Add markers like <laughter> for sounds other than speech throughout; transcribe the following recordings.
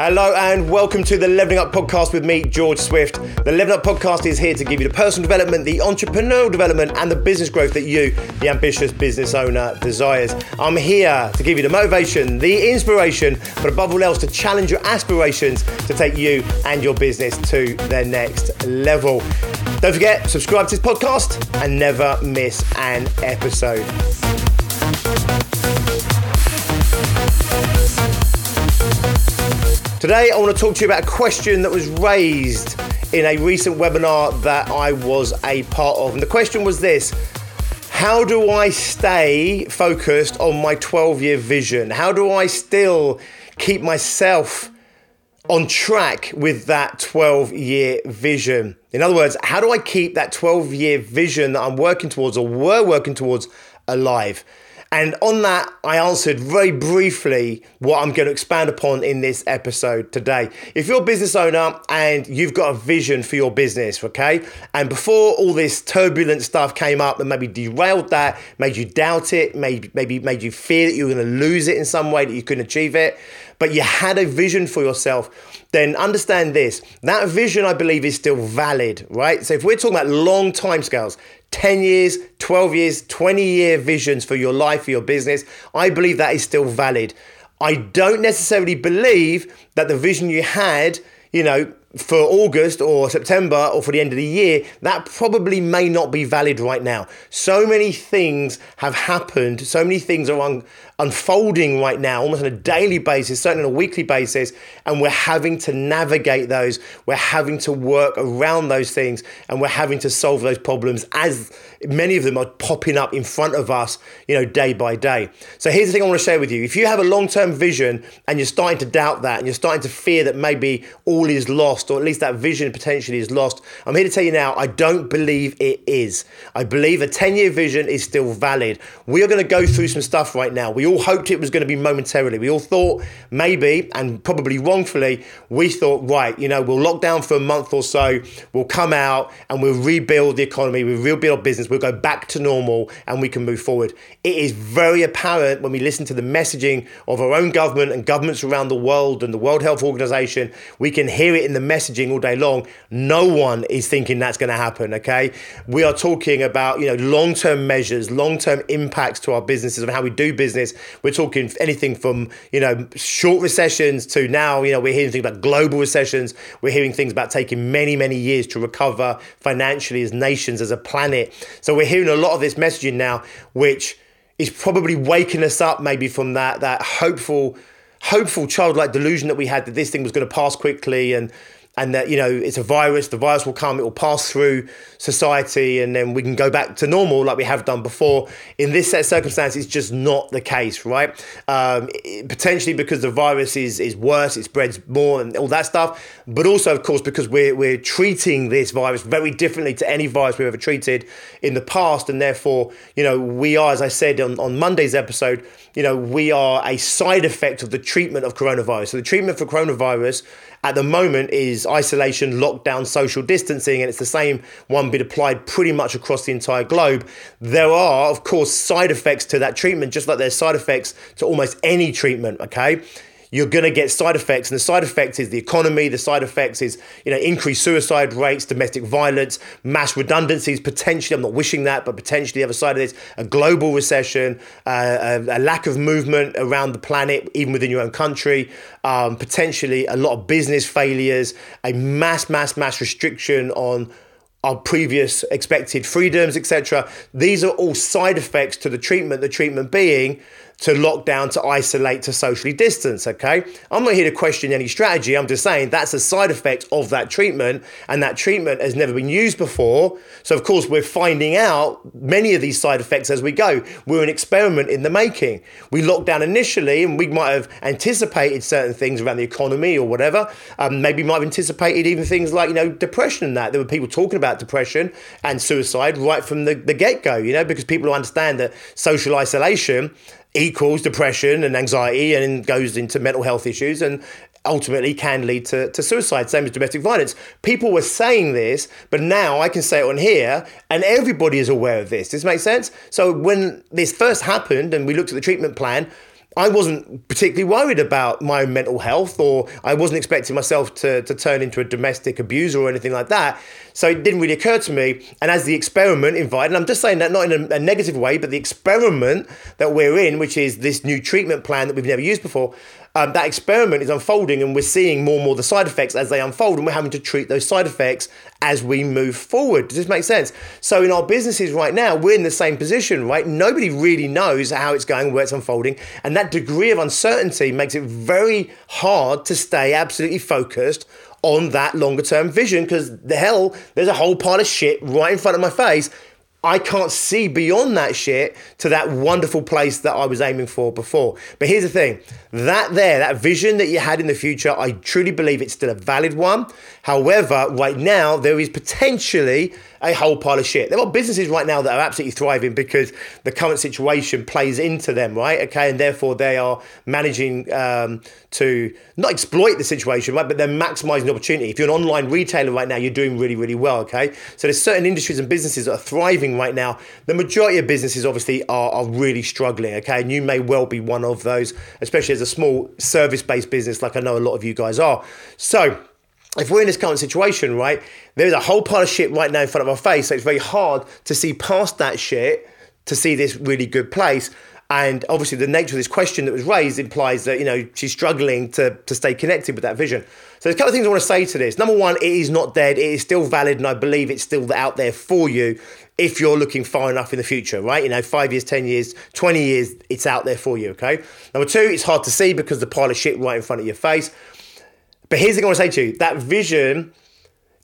Hello and welcome to the Leveling Up podcast with me, George Swift. The Leveling Up podcast is here to give you the personal development, the entrepreneurial development, and the business growth that you, the ambitious business owner, desires. I'm here to give you the motivation, the inspiration, but above all else, to challenge your aspirations to take you and your business to their next level. Don't forget, subscribe to this podcast and never miss an episode. Today, I want to talk to you about a question that was raised in a recent webinar that I was a part of. And the question was this How do I stay focused on my 12 year vision? How do I still keep myself on track with that 12 year vision? In other words, how do I keep that 12 year vision that I'm working towards or were working towards alive? And on that, I answered very briefly what I'm going to expand upon in this episode today. If you're a business owner and you've got a vision for your business, okay, and before all this turbulent stuff came up and maybe derailed that, made you doubt it, maybe, maybe made you fear that you were going to lose it in some way, that you couldn't achieve it, but you had a vision for yourself, then understand this. That vision, I believe, is still valid, right? So if we're talking about long time scales, 10 years, 12 years, 20 year visions for your life, for your business, I believe that is still valid. I don't necessarily believe that the vision you had, you know, for August or September or for the end of the year, that probably may not be valid right now. So many things have happened, so many things are un- unfolding right now, almost on a daily basis, certainly on a weekly basis, and we're having to navigate those. We're having to work around those things, and we're having to solve those problems as many of them are popping up in front of us, you know, day by day. So here's the thing I want to share with you. If you have a long-term vision and you're starting to doubt that and you're starting to fear that maybe all is lost or at least that vision potentially is lost, I'm here to tell you now, I don't believe it is. I believe a 10-year vision is still valid. We are going to go through some stuff right now. We all hoped it was going to be momentarily. We all thought maybe and probably wrongfully, we thought, right, you know, we'll lock down for a month or so, we'll come out and we'll rebuild the economy, we'll rebuild business we'll go back to normal and we can move forward. It is very apparent when we listen to the messaging of our own government and governments around the world and the World Health Organization. We can hear it in the messaging all day long. No one is thinking that's going to happen, okay? We are talking about, you know, long-term measures, long-term impacts to our businesses and how we do business. We're talking anything from, you know, short recessions to now, you know, we're hearing things about global recessions. We're hearing things about taking many, many years to recover financially as nations, as a planet. So we're hearing a lot of this messaging now, which is probably waking us up maybe from that that hopeful, hopeful childlike delusion that we had that this thing was going to pass quickly and and that you know it's a virus the virus will come it will pass through society and then we can go back to normal like we have done before. In this set of circumstances it's just not the case right? Um, potentially because the virus is is worse it spreads more and all that stuff but also of course because we're, we're treating this virus very differently to any virus we've ever treated in the past and therefore you know we are as i said on, on monday's episode you know we are a side effect of the treatment of coronavirus. So the treatment for coronavirus at the moment is isolation, lockdown, social distancing, and it's the same one being applied pretty much across the entire globe. There are, of course, side effects to that treatment, just like there's side effects to almost any treatment, okay? You're going to get side effects and the side effects is the economy the side effects is you know increased suicide rates domestic violence mass redundancies potentially i'm not wishing that but potentially the other side of this a global recession uh, a, a, lack of movement around the planet even within your own country um, potentially a lot of business failures a mass mass mass restriction on our previous expected freedoms etc these are all side effects to the treatment the treatment being to lock down, to isolate, to socially distance. Okay. I'm not here to question any strategy. I'm just saying that's a side effect of that treatment, and that treatment has never been used before. So, of course, we're finding out many of these side effects as we go. We're an experiment in the making. We locked down initially, and we might have anticipated certain things around the economy or whatever. Um, maybe might have anticipated even things like, you know, depression and that. There were people talking about depression and suicide right from the, the get go, you know, because people understand that social isolation equals depression and anxiety and goes into mental health issues and ultimately can lead to, to suicide, same as domestic violence. People were saying this, but now I can say it on here and everybody is aware of this. Does this make sense? So when this first happened and we looked at the treatment plan, I wasn't particularly worried about my own mental health, or I wasn't expecting myself to, to turn into a domestic abuser or anything like that. So it didn't really occur to me. And as the experiment invited, and I'm just saying that not in a, a negative way, but the experiment that we're in, which is this new treatment plan that we've never used before, um, that experiment is unfolding and we're seeing more and more the side effects as they unfold and we're having to treat those side effects as we move forward. Does this make sense? So in our businesses right now, we're in the same position, right? Nobody really knows how it's going, where it's unfolding. And that degree of uncertainty makes it very hard to stay absolutely focused on that longer term vision because the hell, there's a whole pile of shit right in front of my face I can't see beyond that shit to that wonderful place that I was aiming for before. But here's the thing that there, that vision that you had in the future, I truly believe it's still a valid one. However, right now, there is potentially a whole pile of shit. There are businesses right now that are absolutely thriving because the current situation plays into them, right? Okay, and therefore they are managing um, to not exploit the situation, right? But they're maximizing the opportunity. If you're an online retailer right now, you're doing really, really well, okay? So there's certain industries and businesses that are thriving right now. The majority of businesses obviously are, are really struggling, okay? And you may well be one of those, especially as a small service based business like I know a lot of you guys are. So, if we're in this current situation, right, there's a whole pile of shit right now in front of our face. So it's very hard to see past that shit to see this really good place. And obviously, the nature of this question that was raised implies that, you know, she's struggling to, to stay connected with that vision. So there's a couple of things I want to say to this. Number one, it is not dead. It is still valid, and I believe it's still out there for you if you're looking far enough in the future, right? You know, five years, 10 years, 20 years, it's out there for you, okay? Number two, it's hard to see because the pile of shit right in front of your face. But here's the thing I want to say to you that vision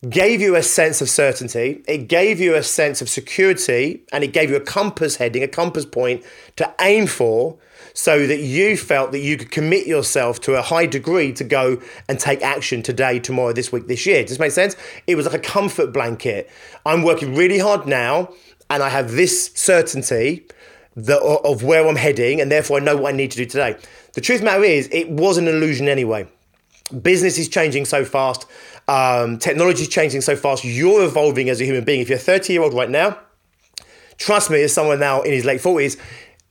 gave you a sense of certainty, it gave you a sense of security, and it gave you a compass heading, a compass point to aim for so that you felt that you could commit yourself to a high degree to go and take action today, tomorrow, this week, this year. Does this make sense? It was like a comfort blanket. I'm working really hard now, and I have this certainty of where I'm heading, and therefore I know what I need to do today. The truth matter is, it was an illusion anyway. Business is changing so fast. Um, technology is changing so fast. You're evolving as a human being. If you're 30 year old right now, trust me, as someone now in his late 40s,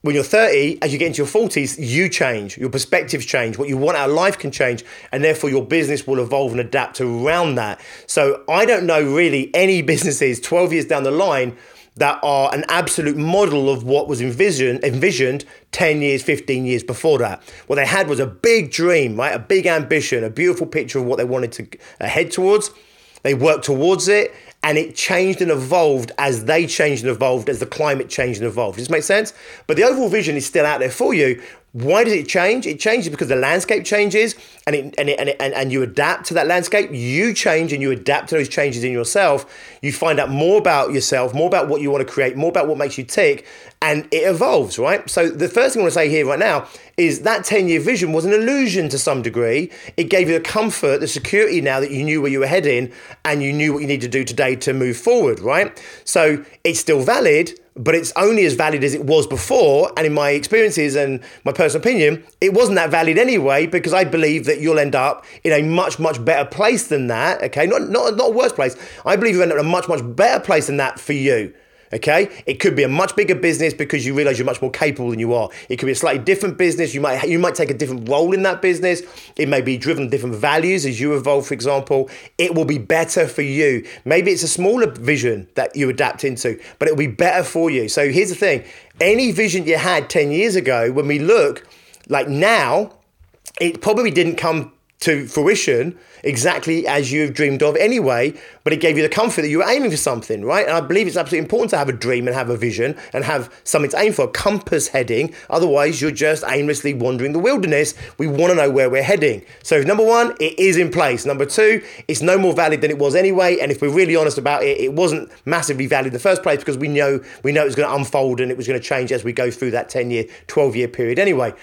when you're 30, as you get into your 40s, you change, your perspectives change, what you want out of life can change, and therefore your business will evolve and adapt around that. So I don't know really any <laughs> businesses 12 years down the line that are an absolute model of what was envisioned, envisioned 10 years, 15 years before that. What they had was a big dream, right? A big ambition, a beautiful picture of what they wanted to uh, head towards. They worked towards it and it changed and evolved as they changed and evolved, as the climate changed and evolved. Does this make sense? But the overall vision is still out there for you. Why does it change? It changes because the landscape changes and, it, and, it, and, it, and, and you adapt to that landscape. You change and you adapt to those changes in yourself. You find out more about yourself, more about what you want to create, more about what makes you tick, and it evolves, right? So the first thing I want to say here right now is that 10 year vision was an illusion to some degree. It gave you the comfort, the security now that you knew where you were heading and you knew what you need to do today to move forward, right? So it's still valid, but it's only as valid as it was before. And in my experiences and my personal opinion, it wasn't that valid anyway, because I believe that you'll end up in a much, much better place than that. Okay, not, not, not a worse place. I believe you'll end up in a much, much better place than that for you. Okay, it could be a much bigger business because you realize you're much more capable than you are. It could be a slightly different business. You might you might take a different role in that business. It may be driven different values as you evolve, for example. It will be better for you. Maybe it's a smaller vision that you adapt into, but it will be better for you. So here's the thing: any vision you had ten years ago, when we look like now, it probably didn't come to fruition exactly as you've dreamed of anyway, but it gave you the comfort that you were aiming for something, right? And I believe it's absolutely important to have a dream and have a vision and have something to aim for, a compass heading. Otherwise, you're just aimlessly wandering the wilderness. We want to know where we're heading. So, number one, it is in place. Number two, it's no more valid than it was anyway. And if we're really honest about it, it wasn't massively valid in the first place because we know we know it was going to unfold and it was going to change as we go through that 10 year, 12 year period anyway.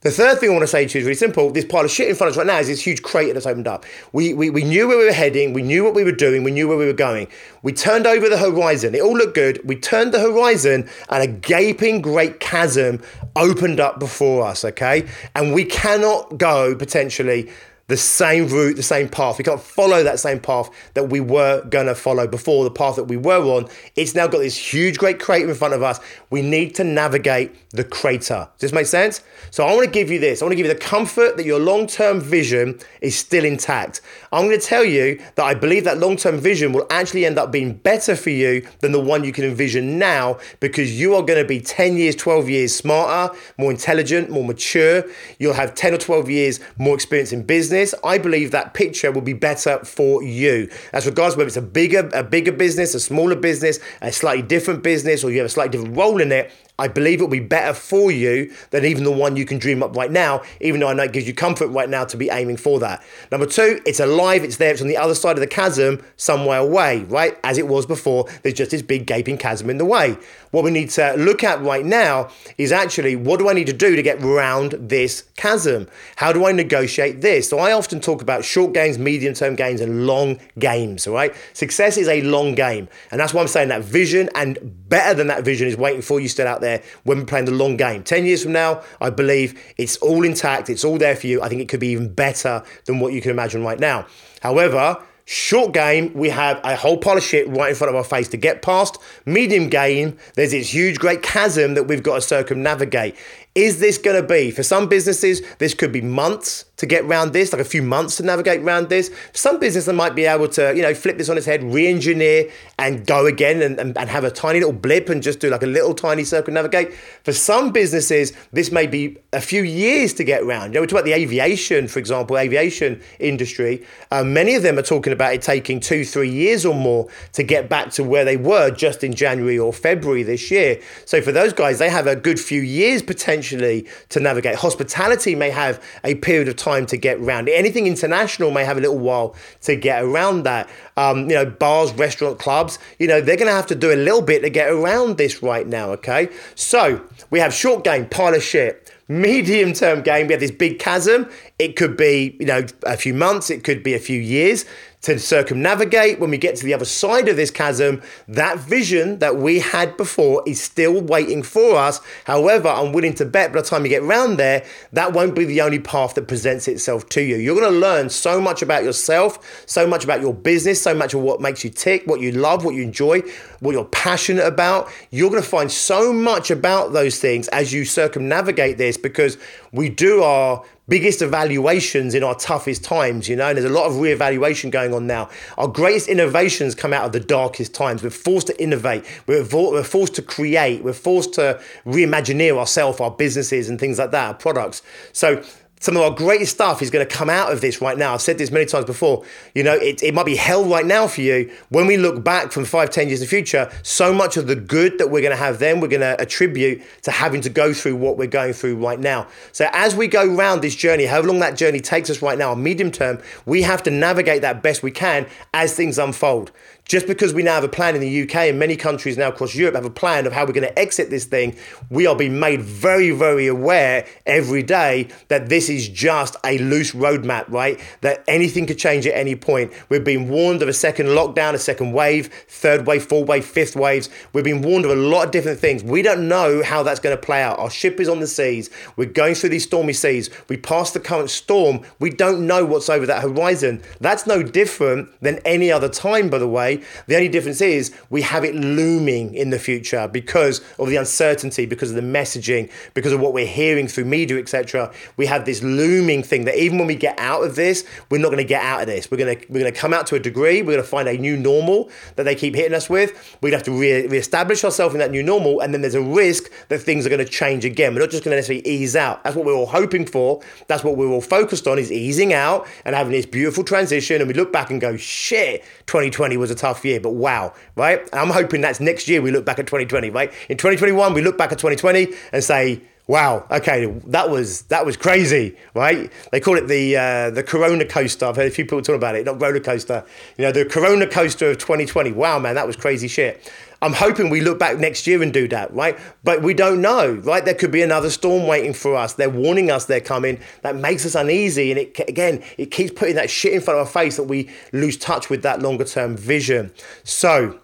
The third thing I want to say to you is really simple. This pile of shit in front of us right now is this huge crater that's opened up. We, we, we knew where we were heading, we knew what we were doing, we knew where we were going. We turned over the horizon. It all looked good. We turned the horizon and a gaping great chasm opened up before us, okay? And we cannot go potentially the same route, the same path. We can't follow that same path that we were going to follow before, the path that we were on. It's now got this huge, great crater in front of us. We need to navigate the crater. Does this make sense? So I want to give you this. I want to give you the comfort that your long term vision is still intact. I'm going to tell you that I believe that long term vision will actually end up being better for you than the one you can envision now because you are going to be 10 years, 12 years smarter, more intelligent, more mature. You'll have 10 or 12 years more experience in business business, I believe that picture will be better for you. As regards whether it's a bigger, a bigger business, a smaller business, a slightly different business, or you have a slightly different role in it, I believe it'll be better for you than even the one you can dream up right now, even though I know it gives you comfort right now to be aiming for that. Number two, it's alive, it's there, it's on the other side of the chasm, somewhere away, right? As it was before, there's just this big gaping chasm in the way. What we need to look at right now is actually what do I need to do to get around this chasm? How do I negotiate this? So I often talk about short games, medium term games, and long games, all right? Success is a long game. And that's why I'm saying that vision and better than that vision is waiting for you still out there there when we're playing the long game. 10 years from now, I believe it's all intact, it's all there for you. I think it could be even better than what you can imagine right now. However, Short game, we have a whole pile of shit right in front of our face to get past. Medium game, there's this huge, great chasm that we've got to circumnavigate. Is this going to be, for some businesses, this could be months to get around this, like a few months to navigate around this. Some businesses might be able to, you know, flip this on its head, re-engineer and go again and, and, and have a tiny little blip and just do like a little tiny circle navigate. For some businesses, this may be a few years to get around. You know, we talk about the aviation, for example, aviation industry. Uh, many of them are talking about it taking two, three years or more to get back to where they were just in January or February this year. So for those guys, they have a good few years potentially potentially to navigate. Hospitality may have a period of time to get around. Anything international may have a little while to get around that. Um, you know, bars, restaurant, clubs, you know, they're going to have to do a little bit to get around this right now, okay? So we have short game, pile of shit medium term game, we have this big chasm. It could be, you know, a few months, it could be a few years to circumnavigate when we get to the other side of this chasm. That vision that we had before is still waiting for us. However, I'm willing to bet by the time you get around there, that won't be the only path that presents itself to you. You're going to learn so much about yourself, so much about your business, so much of what makes you tick, what you love, what you enjoy, what you're passionate about. You're going to find so much about those things as you circumnavigate this because we do our biggest evaluations in our toughest times, you know, and there's a lot of re-evaluation going on now. Our greatest innovations come out of the darkest times. We're forced to innovate, we're, we're forced to create, we're forced to reimagineer ourselves, our businesses and things like that, our products. So some of our greatest stuff is going to come out of this right now. I've said this many times before. You know, it, it might be hell right now for you. When we look back from five, ten years in the future, so much of the good that we're going to have then, we're going to attribute to having to go through what we're going through right now. So as we go around this journey, however long that journey takes us right now, medium term, we have to navigate that best we can as things unfold. Just because we now have a plan in the UK and many countries now across Europe have a plan of how we're going to exit this thing, we are being made very, very aware every day that this is just a loose roadmap, right? That anything could change at any point. We're being warned of a second lockdown, a second wave, third wave, fourth wave, fifth waves. We're being warned of a lot of different things. We don't know how that's going to play out. Our ship is on the seas. We're going through these stormy seas. We passed the current storm. We don't know what's over that horizon. That's no different than any other time, by the way the only difference is we have it looming in the future because of the uncertainty, because of the messaging, because of what we're hearing through media, etc. We have this looming thing that even when we get out of this, we're not going to get out of this. We're going to we're going to come out to a degree. We're going to find a new normal that they keep hitting us with. To have to re- reestablish ourselves in that new normal, and then there's a risk that things are going to change again. We're not just going to necessarily ease out. That's what we're all hoping for. That's what we're all focused on is easing out and having this beautiful transition. And we look back and go, shit, 2020 was a tough tough year, but wow, right? I'm hoping that's next year we look back at 2020, right? In 2021, we look back at 2020 and say, Wow. Okay, that was that was crazy, right? They call it the uh, the Corona coaster. I've heard a few people talk about it, not roller coaster. You know, the Corona coaster of 2020. Wow, man, that was crazy shit. I'm hoping we look back next year and do that, right? But we don't know, right? There could be another storm waiting for us. They're warning us they're coming. That makes us uneasy, and it again, it keeps putting that shit in front of our face that we lose touch with that longer term vision. So,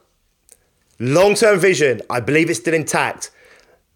long term vision, I believe it's still intact.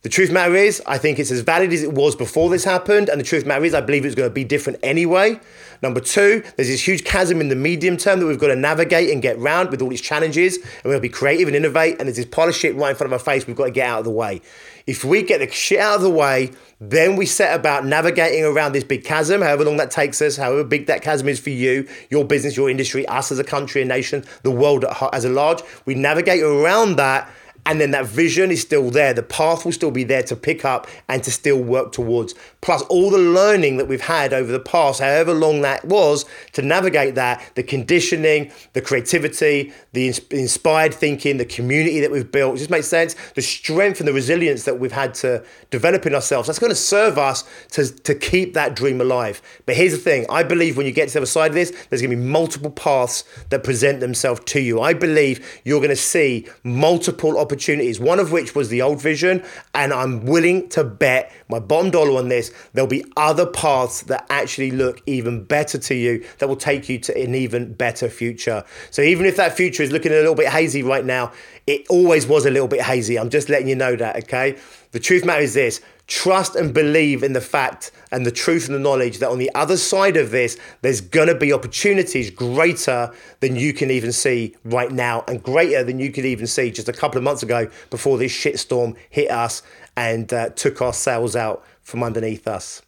The truth matter is, I think it's as valid as it was before this happened, and the truth matter is, I believe it's going to be different anyway. Number two, there's this huge chasm in the medium term that we've got to navigate and get round with all these challenges, and to be creative and innovate. And there's this pile of shit right in front of our face we've got to get out of the way. If we get the shit out of the way, then we set about navigating around this big chasm, however long that takes us, however big that chasm is for you, your business, your industry, us as a country, a nation, the world as a large. We navigate around that and then that vision is still there. The path will still be there to pick up and to still work towards. Plus, all the learning that we've had over the past, however long that was, to navigate that, the conditioning, the creativity, the inspired thinking, the community that we've built. Just makes sense. The strength and the resilience that we've had to develop in ourselves. That's going to serve us to, to keep that dream alive. But here's the thing I believe when you get to the other side of this, there's going to be multiple paths that present themselves to you. I believe you're going to see multiple opportunities opportunities, one of which was the old vision. And I'm willing to bet my bottom dollar on this, there'll be other paths that actually look even better to you that will take you to an even better future. So even if that future is looking a little bit hazy right now, it always was a little bit hazy. I'm just letting you know that, okay? The truth matter is this trust and believe in the fact and the truth and the knowledge that on the other side of this, there's going to be opportunities greater than you can even see right now and greater than you could even see just a couple of months ago before this shitstorm hit us and uh, took our sails out from underneath us.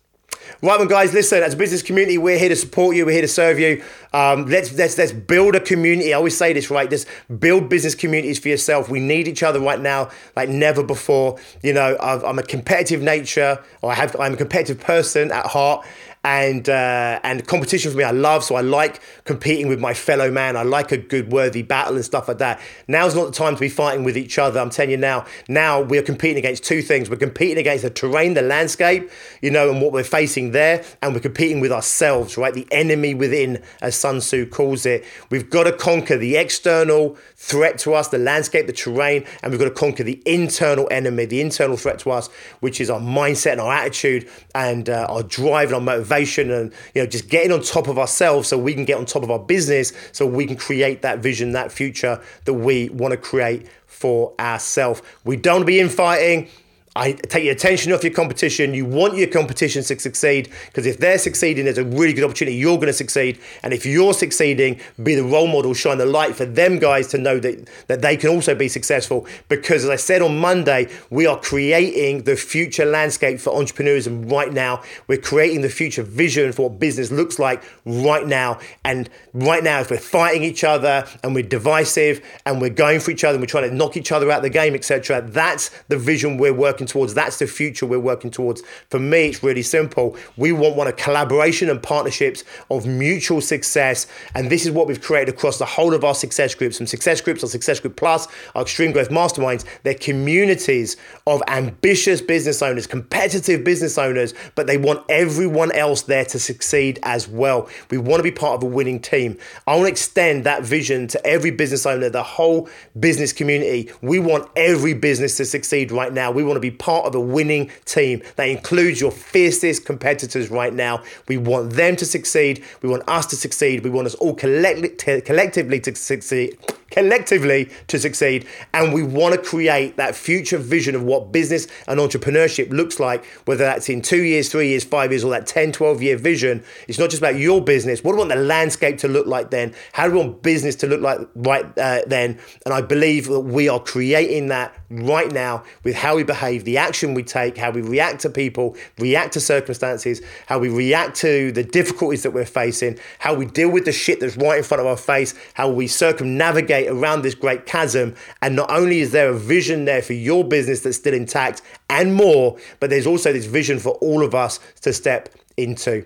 Right, well, guys, listen. As a business community, we're here to support you. We're here to serve you. Um, let's let's let's build a community. I always say this, right? Just build business communities for yourself. We need each other right now, like never before. You know, i am a competitive nature, or I have. I'm a competitive person at heart, and uh, and competition for me I love. So I like competing with my fellow man. I like a good worthy battle and stuff like that. Now's not the time to be fighting with each other. I'm telling you now. Now we're competing against two things. We're competing against the terrain, the landscape, you know, and what we're facing there, and we're competing with ourselves, right? The enemy within, as Sun Tzu calls it. We've got to conquer the external threat to us, the landscape, the terrain, and we've got to conquer the internal enemy, the internal threat to us, which is our mindset and our attitude and uh, our drive and our motivation, and you know just getting on top of ourselves so we can get on top of our business, so we can create that vision, that future that we want to create for ourselves. We don't be infighting. I take your attention off your competition. You want your competition to succeed because if they're succeeding, there's a really good opportunity you're going to succeed. And if you're succeeding, be the role model, shine the light for them guys to know that, that they can also be successful. Because as I said on Monday, we are creating the future landscape for entrepreneurism right now. We're creating the future vision for what business looks like right now. And right now, if we're fighting each other and we're divisive and we're going for each other and we're trying to knock each other out of the game, etc., that's the vision we're working working towards. That's the future we're working towards. For me, it's really simple. We want one of collaboration and partnerships of mutual success. And this is what we've created across the whole of our success groups, from success groups, our success group plus, our extreme growth masterminds. They're communities of ambitious business owners, competitive business owners, but they want everyone else there to succeed as well. We want to be part of a winning team. I want to extend that vision to every business owner, the whole business community. We want every business to succeed right now. We want to be part of a winning team that includes your fiercest competitors right now. We want them to succeed. We want us to succeed. We want us all collect- collectively to succeed collectively to succeed. And we want to create that future vision of what business and entrepreneurship looks like, whether that's in two years, three years, five years, or that 10, 12 year vision. It's not just about your business. What do we want the landscape to look like then? How do we want business to look like right uh, then? And I believe that we are creating that right now with how we behave, the action we take, how we react to people, react to circumstances, how we react to the difficulties that we're facing, how we deal with the shit that's right in front of our face, how we circumnavigate around this great chasm. And not only is there a vision there for your business that's still intact and more, but there's also this vision for all of us to step into.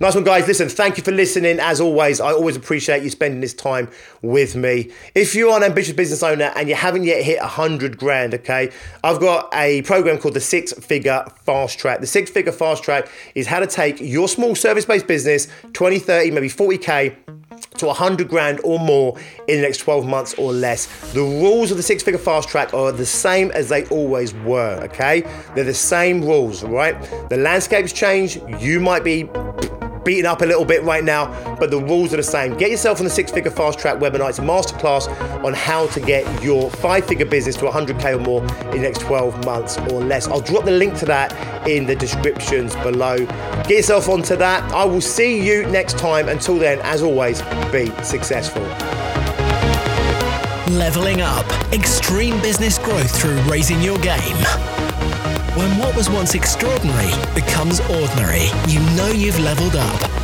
Nice one, guys. Listen, thank you for listening. As always, I always appreciate you spending this time with me. If you're an ambitious business owner and you haven't yet hit 100 grand, okay, I've got a program called the Six Figure Fast Track. The Six Figure Fast Track is how to take your small service based business, 20, 30, maybe 40K to 100 grand or more in the next 12 months or less. The rules of the six figure fast track are the same as they always were, okay? They're the same rules, right? The landscape's changed. You might be beaten up a little bit right now, but the rules are the same. Get yourself on the Six Figure Fast Track webinar. It's a masterclass on how to get your five figure business to 100K or more in the next 12 months or less. I'll drop the link to that in the descriptions below. Get yourself onto that. I will see you next time. Until then, as always, be successful. Leveling up. Extreme business growth through raising your game. When what was once extraordinary becomes ordinary, you know you've leveled up.